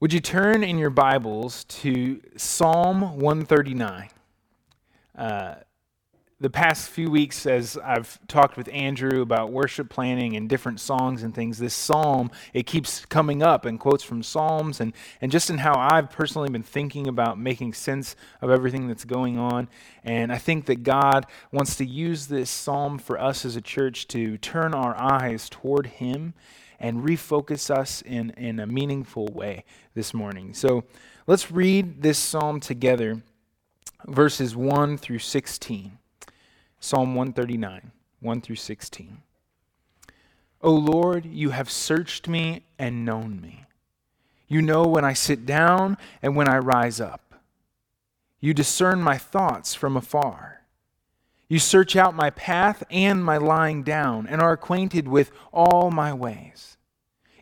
Would you turn in your Bibles to Psalm 139? Uh, the past few weeks, as I've talked with Andrew about worship planning and different songs and things, this psalm, it keeps coming up and quotes from Psalms and, and just in how I've personally been thinking about making sense of everything that's going on. And I think that God wants to use this psalm for us as a church to turn our eyes toward Him and refocus us in, in a meaningful way this morning. So let's read this psalm together, verses 1 through 16. Psalm 139, 1 through 16. O Lord, you have searched me and known me. You know when I sit down and when I rise up. You discern my thoughts from afar. You search out my path and my lying down, and are acquainted with all my ways.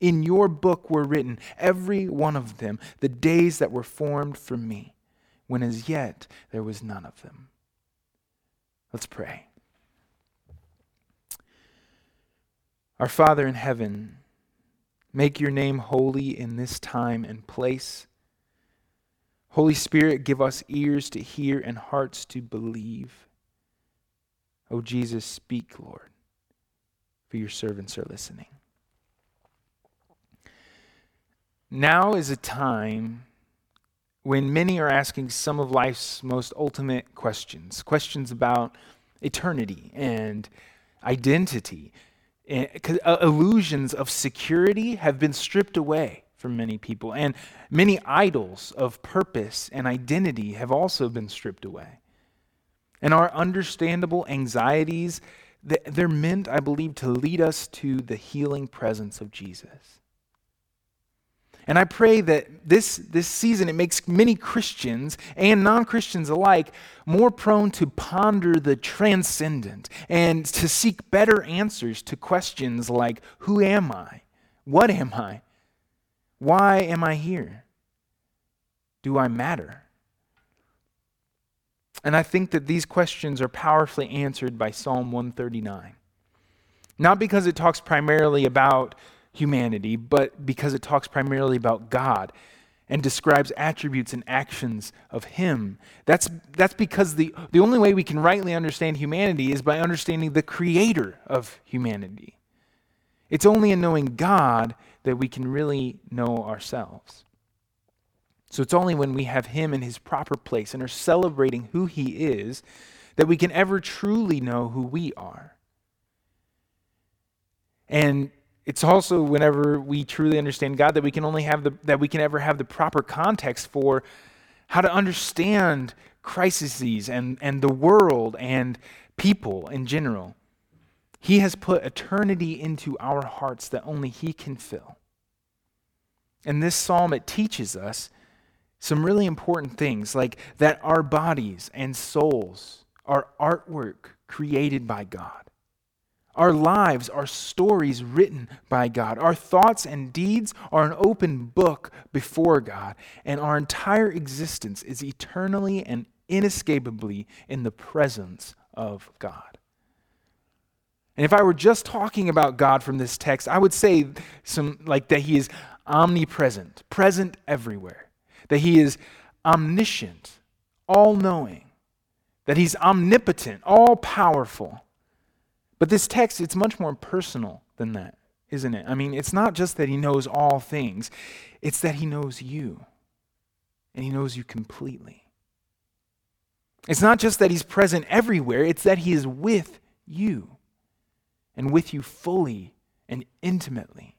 In your book were written, every one of them, the days that were formed for me, when as yet there was none of them. Let's pray. Our Father in heaven, make your name holy in this time and place. Holy Spirit, give us ears to hear and hearts to believe. O oh, Jesus, speak, Lord, for your servants are listening. Now is a time when many are asking some of life's most ultimate questions questions about eternity and identity. Uh, illusions of security have been stripped away from many people. And many idols of purpose and identity have also been stripped away. And our understandable anxieties, they're meant, I believe, to lead us to the healing presence of Jesus. And I pray that this, this season it makes many Christians and non Christians alike more prone to ponder the transcendent and to seek better answers to questions like Who am I? What am I? Why am I here? Do I matter? And I think that these questions are powerfully answered by Psalm 139. Not because it talks primarily about humanity, but because it talks primarily about God and describes attributes and actions of Him. That's, that's because the, the only way we can rightly understand humanity is by understanding the creator of humanity. It's only in knowing God that we can really know ourselves. So it's only when we have Him in His proper place and are celebrating who He is that we can ever truly know who we are. And it's also whenever we truly understand God that we can only have the that we can ever have the proper context for how to understand crises and, and the world and people in general. He has put eternity into our hearts that only He can fill. In this psalm, it teaches us some really important things, like that our bodies and souls are artwork created by God. Our lives are stories written by God. Our thoughts and deeds are an open book before God. And our entire existence is eternally and inescapably in the presence of God. And if I were just talking about God from this text, I would say some like that he is omnipresent, present everywhere. That he is omniscient, all-knowing. That he's omnipotent, all powerful. But this text it's much more personal than that, isn't it? I mean, it's not just that he knows all things. It's that he knows you. And he knows you completely. It's not just that he's present everywhere, it's that he is with you and with you fully and intimately.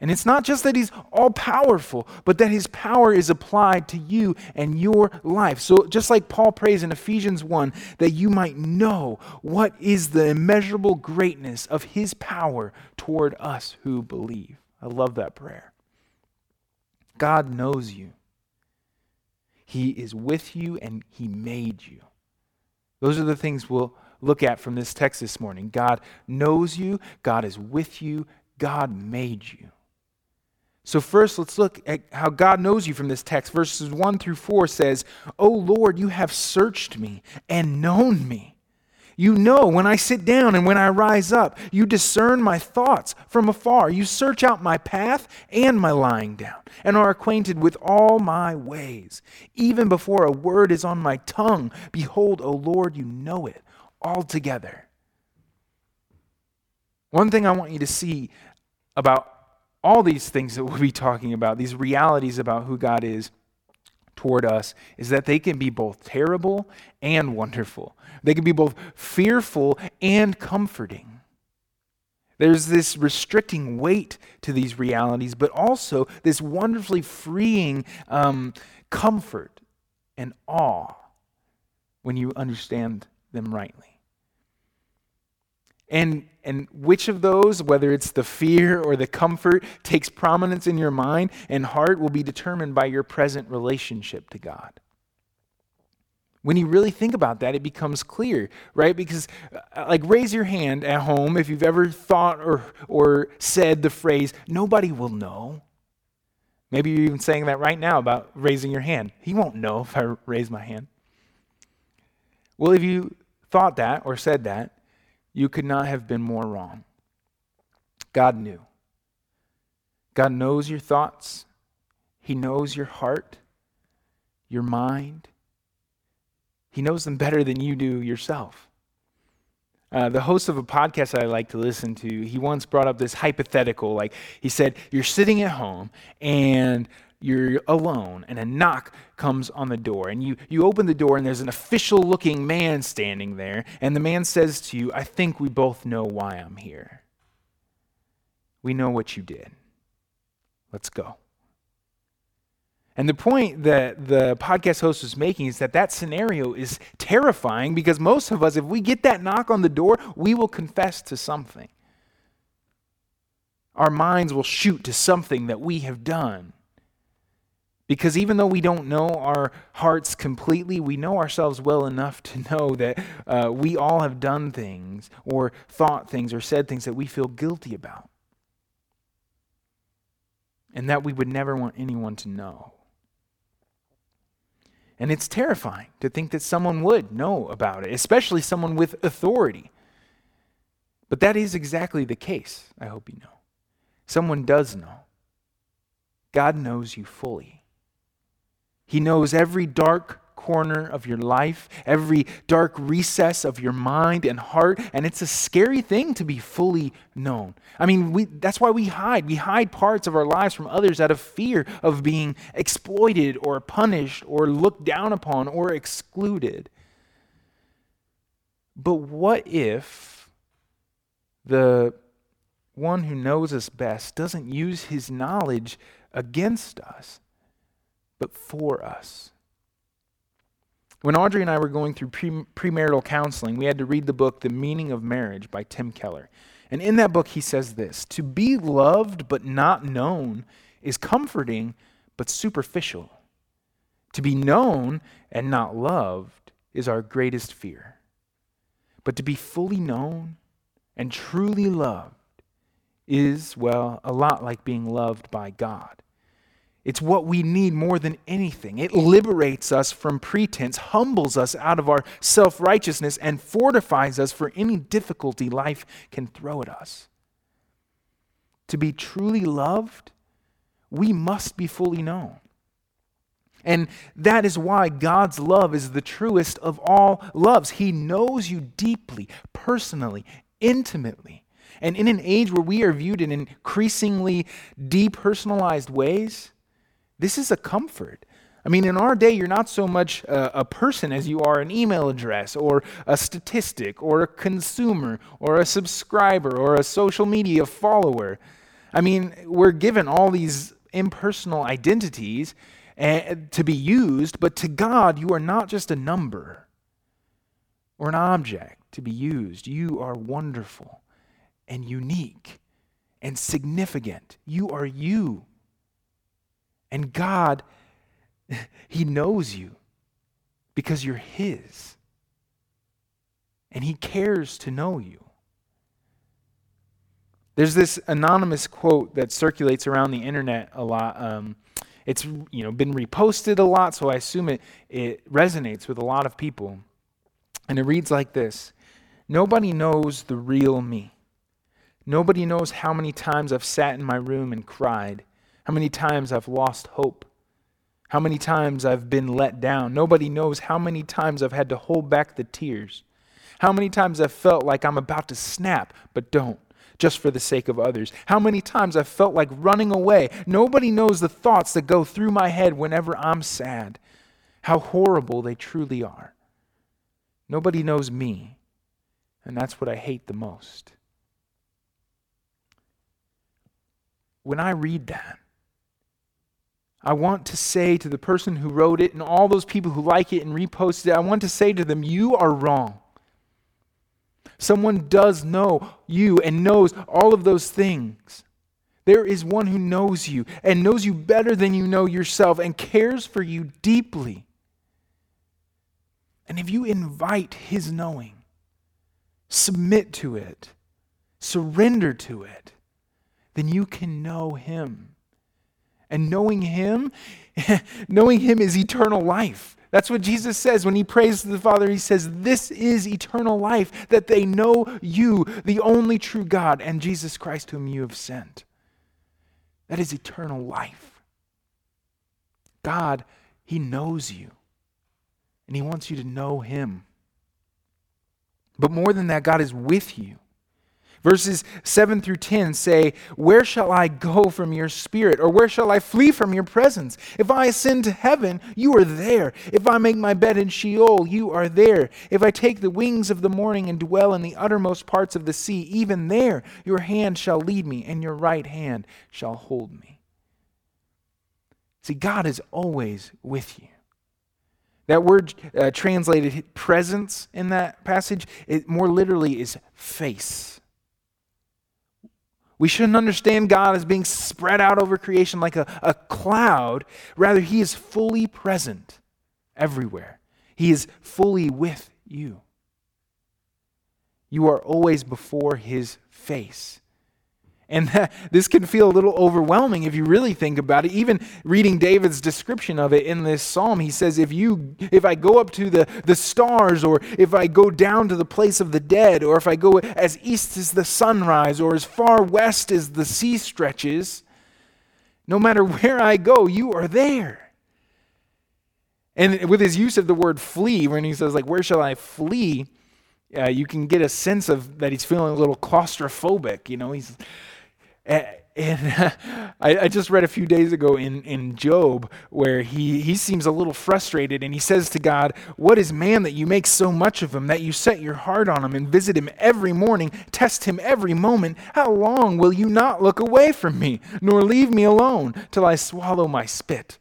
And it's not just that he's all powerful, but that his power is applied to you and your life. So, just like Paul prays in Ephesians 1, that you might know what is the immeasurable greatness of his power toward us who believe. I love that prayer. God knows you, he is with you, and he made you. Those are the things we'll look at from this text this morning. God knows you, God is with you, God made you. So, first, let's look at how God knows you from this text. Verses 1 through 4 says, O Lord, you have searched me and known me. You know when I sit down and when I rise up. You discern my thoughts from afar. You search out my path and my lying down, and are acquainted with all my ways. Even before a word is on my tongue, behold, O Lord, you know it altogether. One thing I want you to see about all these things that we'll be talking about, these realities about who God is toward us, is that they can be both terrible and wonderful. They can be both fearful and comforting. There's this restricting weight to these realities, but also this wonderfully freeing um, comfort and awe when you understand them rightly. And, and which of those, whether it's the fear or the comfort, takes prominence in your mind and heart will be determined by your present relationship to God. When you really think about that, it becomes clear, right? Because, uh, like, raise your hand at home if you've ever thought or, or said the phrase, nobody will know. Maybe you're even saying that right now about raising your hand. He won't know if I raise my hand. Well, if you thought that or said that, you could not have been more wrong. God knew. God knows your thoughts, He knows your heart, your mind. He knows them better than you do yourself. Uh, the host of a podcast I like to listen to, he once brought up this hypothetical. Like, he said, You're sitting at home and you're alone and a knock comes on the door and you, you open the door and there's an official looking man standing there and the man says to you i think we both know why i'm here. We know what you did. Let's go. And the point that the podcast host was making is that that scenario is terrifying because most of us if we get that knock on the door we will confess to something. Our minds will shoot to something that we have done because even though we don't know our hearts completely, we know ourselves well enough to know that uh, we all have done things or thought things or said things that we feel guilty about. And that we would never want anyone to know. And it's terrifying to think that someone would know about it, especially someone with authority. But that is exactly the case, I hope you know. Someone does know. God knows you fully. He knows every dark corner of your life, every dark recess of your mind and heart, and it's a scary thing to be fully known. I mean, we, that's why we hide. We hide parts of our lives from others out of fear of being exploited or punished or looked down upon or excluded. But what if the one who knows us best doesn't use his knowledge against us? But for us. When Audrey and I were going through pre- premarital counseling, we had to read the book The Meaning of Marriage by Tim Keller. And in that book, he says this To be loved but not known is comforting but superficial. To be known and not loved is our greatest fear. But to be fully known and truly loved is, well, a lot like being loved by God. It's what we need more than anything. It liberates us from pretense, humbles us out of our self righteousness, and fortifies us for any difficulty life can throw at us. To be truly loved, we must be fully known. And that is why God's love is the truest of all loves. He knows you deeply, personally, intimately. And in an age where we are viewed in increasingly depersonalized ways, this is a comfort. I mean, in our day, you're not so much a, a, person as you are an email address or a statistic or a consumer or a subscriber or a social media follower. I mean, we're given all these impersonal identities uh, to be used, but to God, you are not just a number or an object to be used. You are wonderful and unique and significant. You are you. And God, He knows you because you're His. And He cares to know you. There's this anonymous quote that circulates around the internet a lot. Um, it's you know been reposted a lot, so I assume it, it resonates with a lot of people. And it reads like this Nobody knows the real me. Nobody knows how many times I've sat in my room and cried how many times I've lost hope, how many times I've been let down. Nobody knows how many times I've had to hold back the tears, how many times I've felt like I'm about to snap, but don't just for the sake of others. How many times I've felt like running away. Nobody knows the thoughts that go through my head whenever I'm sad, how horrible they truly are. Nobody knows me, and that's what I hate the most. When I read that, I want to say to the person who wrote it and all those people who like it and reposted it, I want to say to them, you are wrong. Someone does know you and knows all of those things. There is one who knows you and knows you better than you know yourself and cares for you deeply. And if you invite his knowing, submit to it, surrender to it, then you can know him. And knowing him, knowing him is eternal life. That's what Jesus says when he prays to the Father. He says, This is eternal life, that they know you, the only true God, and Jesus Christ, whom you have sent. That is eternal life. God, He knows you, and He wants you to know Him. But more than that, God is with you. Verses 7 through 10 say, Where shall I go from your spirit? Or where shall I flee from your presence? If I ascend to heaven, you are there. If I make my bed in Sheol, you are there. If I take the wings of the morning and dwell in the uttermost parts of the sea, even there your hand shall lead me, and your right hand shall hold me. See, God is always with you. That word uh, translated presence in that passage, it more literally is face. We shouldn't understand God as being spread out over creation like a, a cloud. Rather, He is fully present everywhere, He is fully with you. You are always before His face. And that, this can feel a little overwhelming if you really think about it. Even reading David's description of it in this psalm, he says, if you if I go up to the, the stars, or if I go down to the place of the dead, or if I go as east as the sunrise, or as far west as the sea stretches, no matter where I go, you are there. And with his use of the word flee, when he says, like, where shall I flee? Uh, you can get a sense of that he's feeling a little claustrophobic. You know, he's and, I, I, just read a few days ago in, in Job where he, he seems a little frustrated and he says to God, What is man that you make so much of him, that you set your heart on him and visit him every morning, test him every moment? How long will you not look away from me, nor leave me alone till I swallow my spit?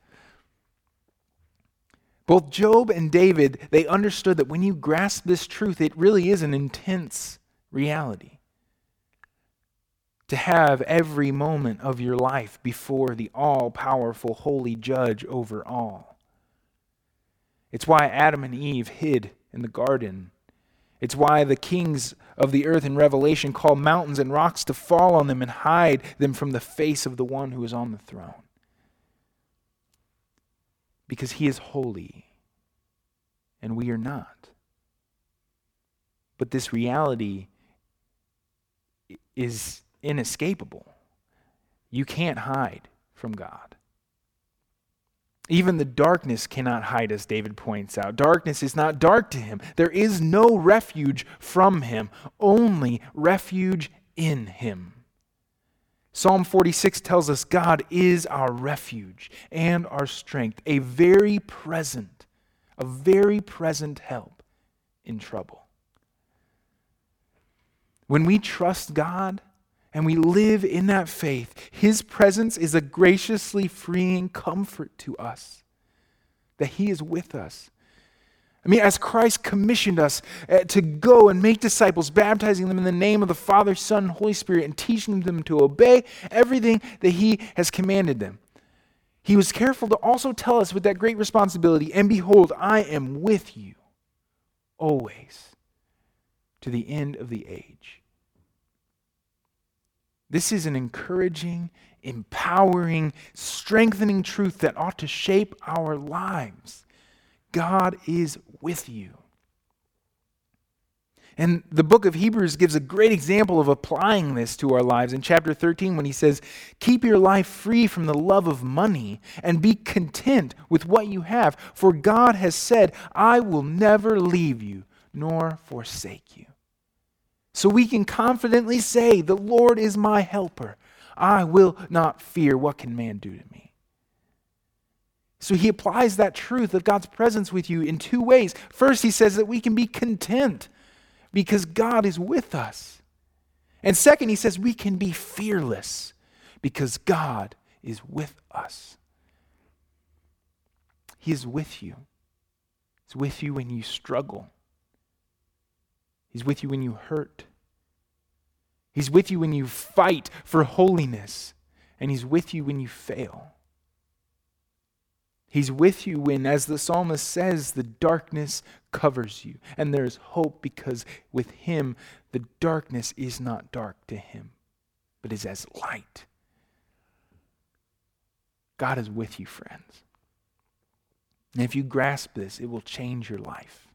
Both Job and David, they understood that when you grasp this truth, it really is an intense reality to have every moment of your life before the all powerful, holy judge over all. It's why Adam and Eve hid in the garden. It's why the kings of the earth in Revelation call mountains and rocks to fall on them and hide them from the face of the one who is on the throne. because he is holy and we are not. But this reality is inescapable. You can't hide from God. Even the darkness cannot hide us, David points out. Darkness is not dark to him. There is no refuge from him, only refuge in him. Psalm 46 tells us God is our refuge and our strength, a very present, a very present help in trouble. When we trust God and we live in that faith, His presence is a graciously freeing comfort to us that He is with us I mean, as Christ commissioned us uh, to go and make disciples, baptizing them in the name of the Father, Son, and Holy Spirit, and teaching them to obey everything that He has commanded them. He was careful to also tell us with that great responsibility, and behold, I am with you always to the end of the age. This is an encouraging, empowering, strengthening truth that ought to shape our lives. God is with you. And the book of Hebrews gives a great example of applying this to our lives in chapter 13 when he says, Keep your life free from the love of money and be content with what you have, for God has said, I will never leave you nor forsake you. So we can confidently say, The Lord is my helper. I will not fear. What can man do to me? So he applies that truth of God's presence with you in two ways. First, he says that we can be content because God is with us. And second, he says we can be fearless because God is with us. He is with you. He's with you when you struggle. He's with you when you hurt. He's with you when you fight for holiness. And He's with you when you fail. He's with you when, as the psalmist says, the darkness covers you. And there's hope because with him, the darkness is not dark to him, but is as light. God is with you, friends. And if you grasp this, it will change your life.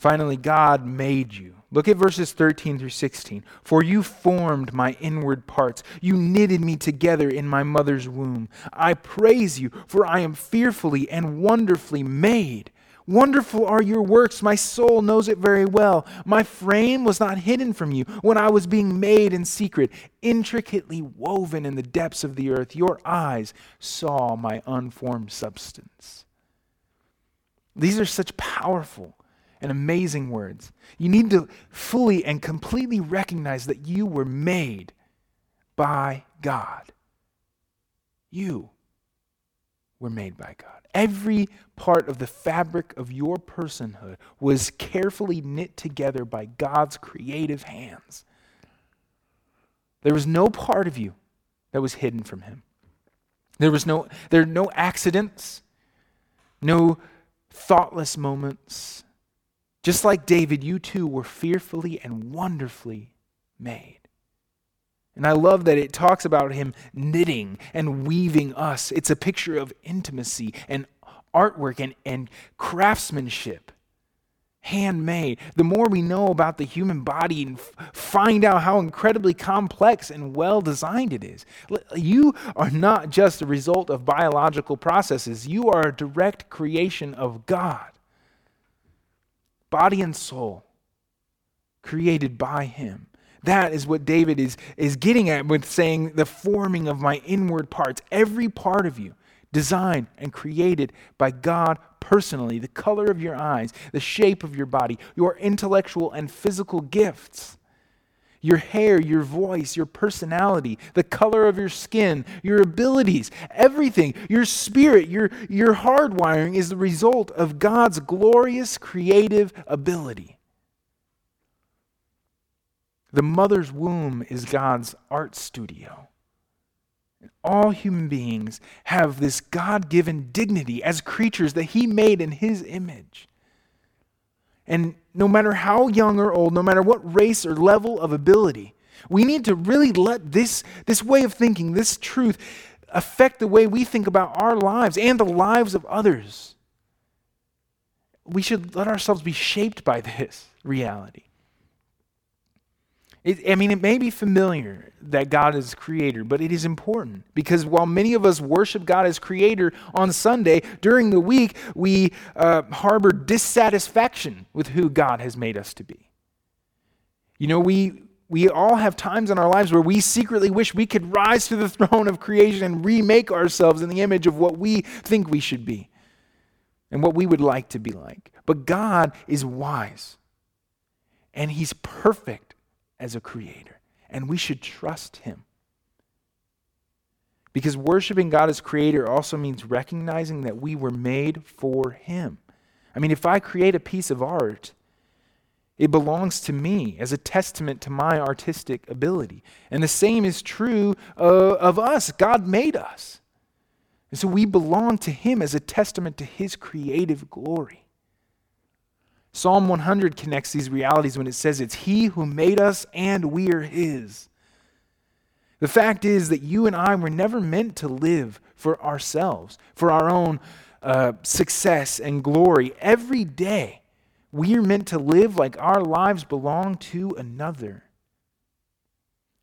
Finally, God made you. Look at verses 13 through 16. For you formed my inward parts. You knitted me together in my mother's womb. I praise you, for I am fearfully and wonderfully made. Wonderful are your works. My soul knows it very well. My frame was not hidden from you when I was being made in secret, intricately woven in the depths of the earth. Your eyes saw my unformed substance. These are such powerful and amazing words. You need to fully and completely recognize that you were made by God. You were made by God. Every part of the fabric of your personhood was carefully knit together by God's creative hands. There was no part of you that was hidden from him. There was no there are no accidents, no thoughtless moments, just like David, you too were fearfully and wonderfully made. And I love that it talks about him knitting and weaving us. It's a picture of intimacy and artwork and, and craftsmanship, handmade. The more we know about the human body and f- find out how incredibly complex and well designed it is, you are not just a result of biological processes, you are a direct creation of God body and soul, created by him. That is what David is, is getting at with saying the forming of my inward parts. Every part of you, designed and created by God personally. The color of your eyes, the shape of your body, your intellectual and physical gifts your hair, your voice, your personality, the color of your skin, your abilities, everything, your spirit, your, your hardwiring is the result of God's glorious creative ability. The mother's womb is God's art studio. All human beings have this God given dignity as creatures that He made in His image. And no matter how young or old, no matter what race or level of ability, we need to really let this, this way of thinking, this truth, affect the way we think about our lives and the lives of others. We should let ourselves be shaped by this reality. It, I mean, it may be familiar that God is creator, but it is important because while many of us worship God as creator on Sunday, during the week we uh, harbor dissatisfaction with who God has made us to be. You know, we, we all have times in our lives where we secretly wish we could rise to the throne of creation and remake ourselves in the image of what we think we should be and what we would like to be like. But God is wise and He's perfect as a creator, and we should trust him. Because worshiping God as creator also means recognizing that we were made for him. I mean, if I create a piece of art, it belongs to me as a testament to my artistic ability. And the same is true uh, of us. God made us. And so we belong to him as a testament to his creative glory. Psalm 100 connects these realities when it says it's He who made us and we are His. The fact is that you and I were never meant to live for ourselves, for our own uh, success and glory. Every day, we are meant to live like our lives belong to another.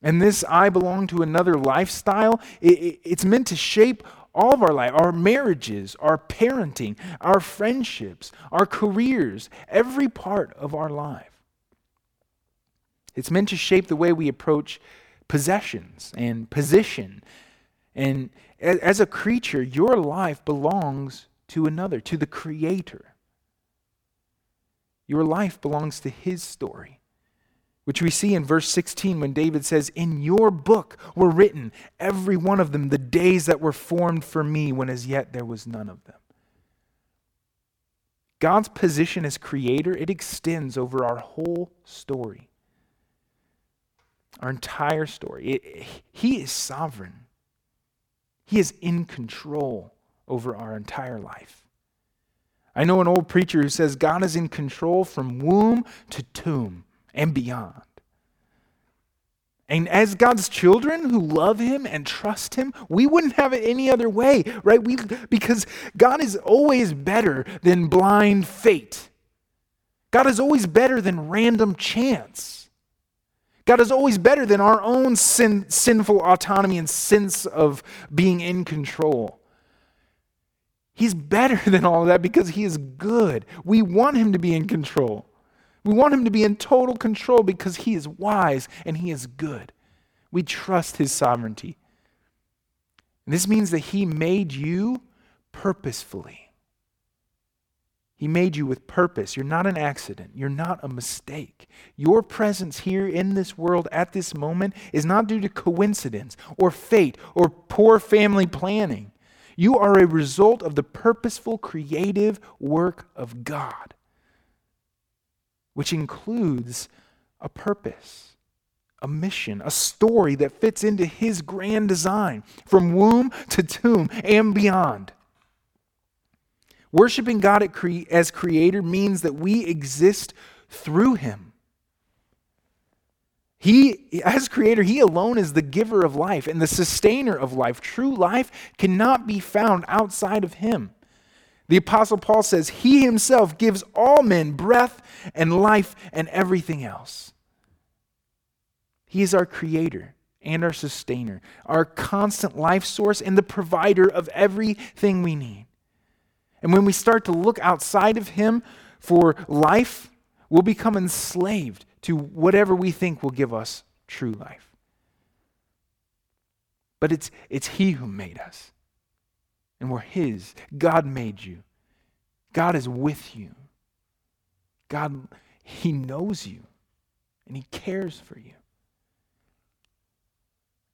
And this I belong to another lifestyle, it, it, it's meant to shape all of our life, our marriages, our parenting, our friendships, our careers, every part of our life. It's meant to shape the way we approach possessions and position. And as a creature, your life belongs to another, to the Creator. Your life belongs to His story which we see in verse 16 when David says, In your book were written, every one of them, the days that were formed for me, when as yet there was none of them. God's position as creator, it extends over our whole story. Our entire story. It, he is sovereign. He is in control over our entire life. I know an old preacher who says God is in control from womb to tomb and beyond. And as God's children who love Him and trust Him, we wouldn't have it any other way, right? We, because God is always better than blind fate. God is always better than random chance. God is always better than our own sin, sinful autonomy and sense of being in control. He's better than all of that because He is good. We want Him to be in control. We want him to be in total control because he is wise and he is good. We trust his sovereignty. And this means that he made you purposefully. He made you with purpose. You're not an accident. You're not a mistake. Your presence here in this world at this moment is not due to coincidence or fate or poor family planning. You are a result of the purposeful, creative work of God which includes a purpose, a mission, a story that fits into His grand design from womb to tomb and beyond. Worshipping God as Creator means that we exist through Him. He, as Creator, He alone is the giver of life and the sustainer of life. True life cannot be found outside of Him. The Apostle Paul says, He himself gives all men breath and life and everything else. He is our creator and our sustainer, our constant life source, and the provider of everything we need. And when we start to look outside of Him for life, we'll become enslaved to whatever we think will give us true life. But it's, it's He who made us and we're His. God made you. God is with you. God, He knows you and He cares for you.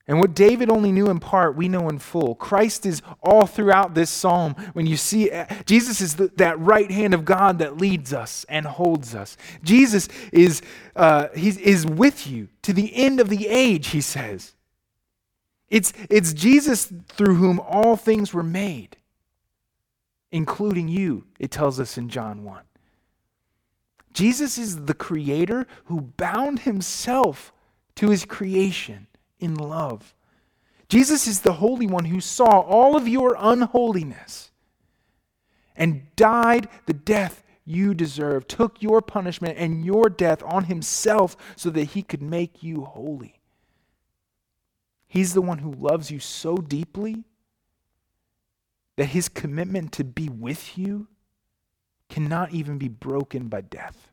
And what David only knew in part, we know in full. Christ is all throughout this psalm. When you see Jesus is the, that right hand of God that leads us and holds us. Jesus is uh, he is with you to the end of the age, he says. It's, it's Jesus through whom all things were made, including you, it tells us in John 1. Jesus is the creator who bound himself to his creation in love. Jesus is the Holy One who saw all of your unholiness and died the death you deserve, took your punishment and your death on himself so that he could make you holy. He's the one who loves you so deeply that his commitment to be with you cannot even be broken by death.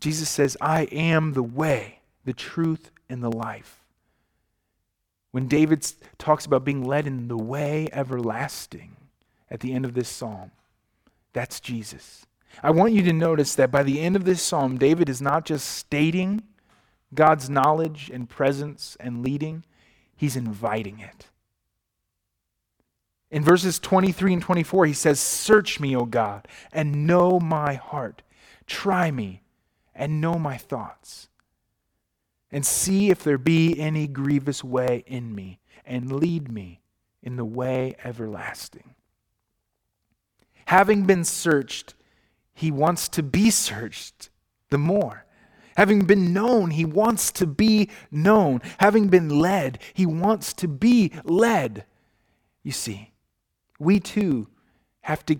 Jesus says, I am the way, the truth, and the life. When David talks about being led in the way everlasting at the end of this psalm, that's Jesus. I want you to notice that by the end of this psalm, David is not just stating God's knowledge and presence and leading, he's inviting it. In verses 23 and 24, he says, Search me, O God, and know my heart. Try me and know my thoughts. And see if there be any grievous way in me, and lead me in the way everlasting. Having been searched, he wants to be searched the more. Having been known, he wants to be known. Having been led, he wants to be led. You see, we too have to,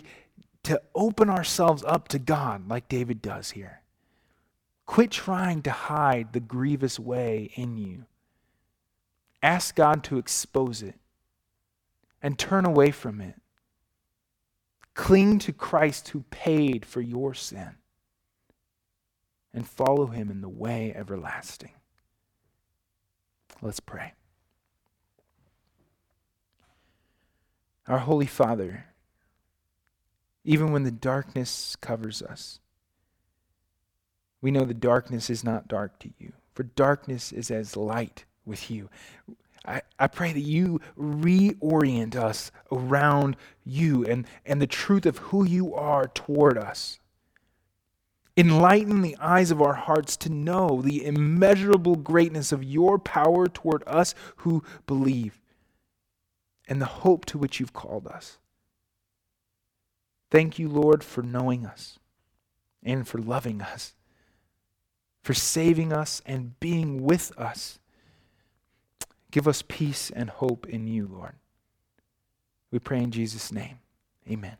to open ourselves up to God like David does here. Quit trying to hide the grievous way in you. Ask God to expose it and turn away from it. Cling to Christ who paid for your sin and follow him in the way everlasting. Let's pray. Our Holy Father, even when the darkness covers us, we know the darkness is not dark to you, for darkness is as light with you. I, I pray that you reorient us around you and, and the truth of who you are toward us. Enlighten the eyes of our hearts to know the immeasurable greatness of your power toward us who believe and the hope to which you've called us. Thank you, Lord, for knowing us and for loving us, for saving us and being with us. Give us peace and hope in you, Lord. We pray in Jesus' name. Amen.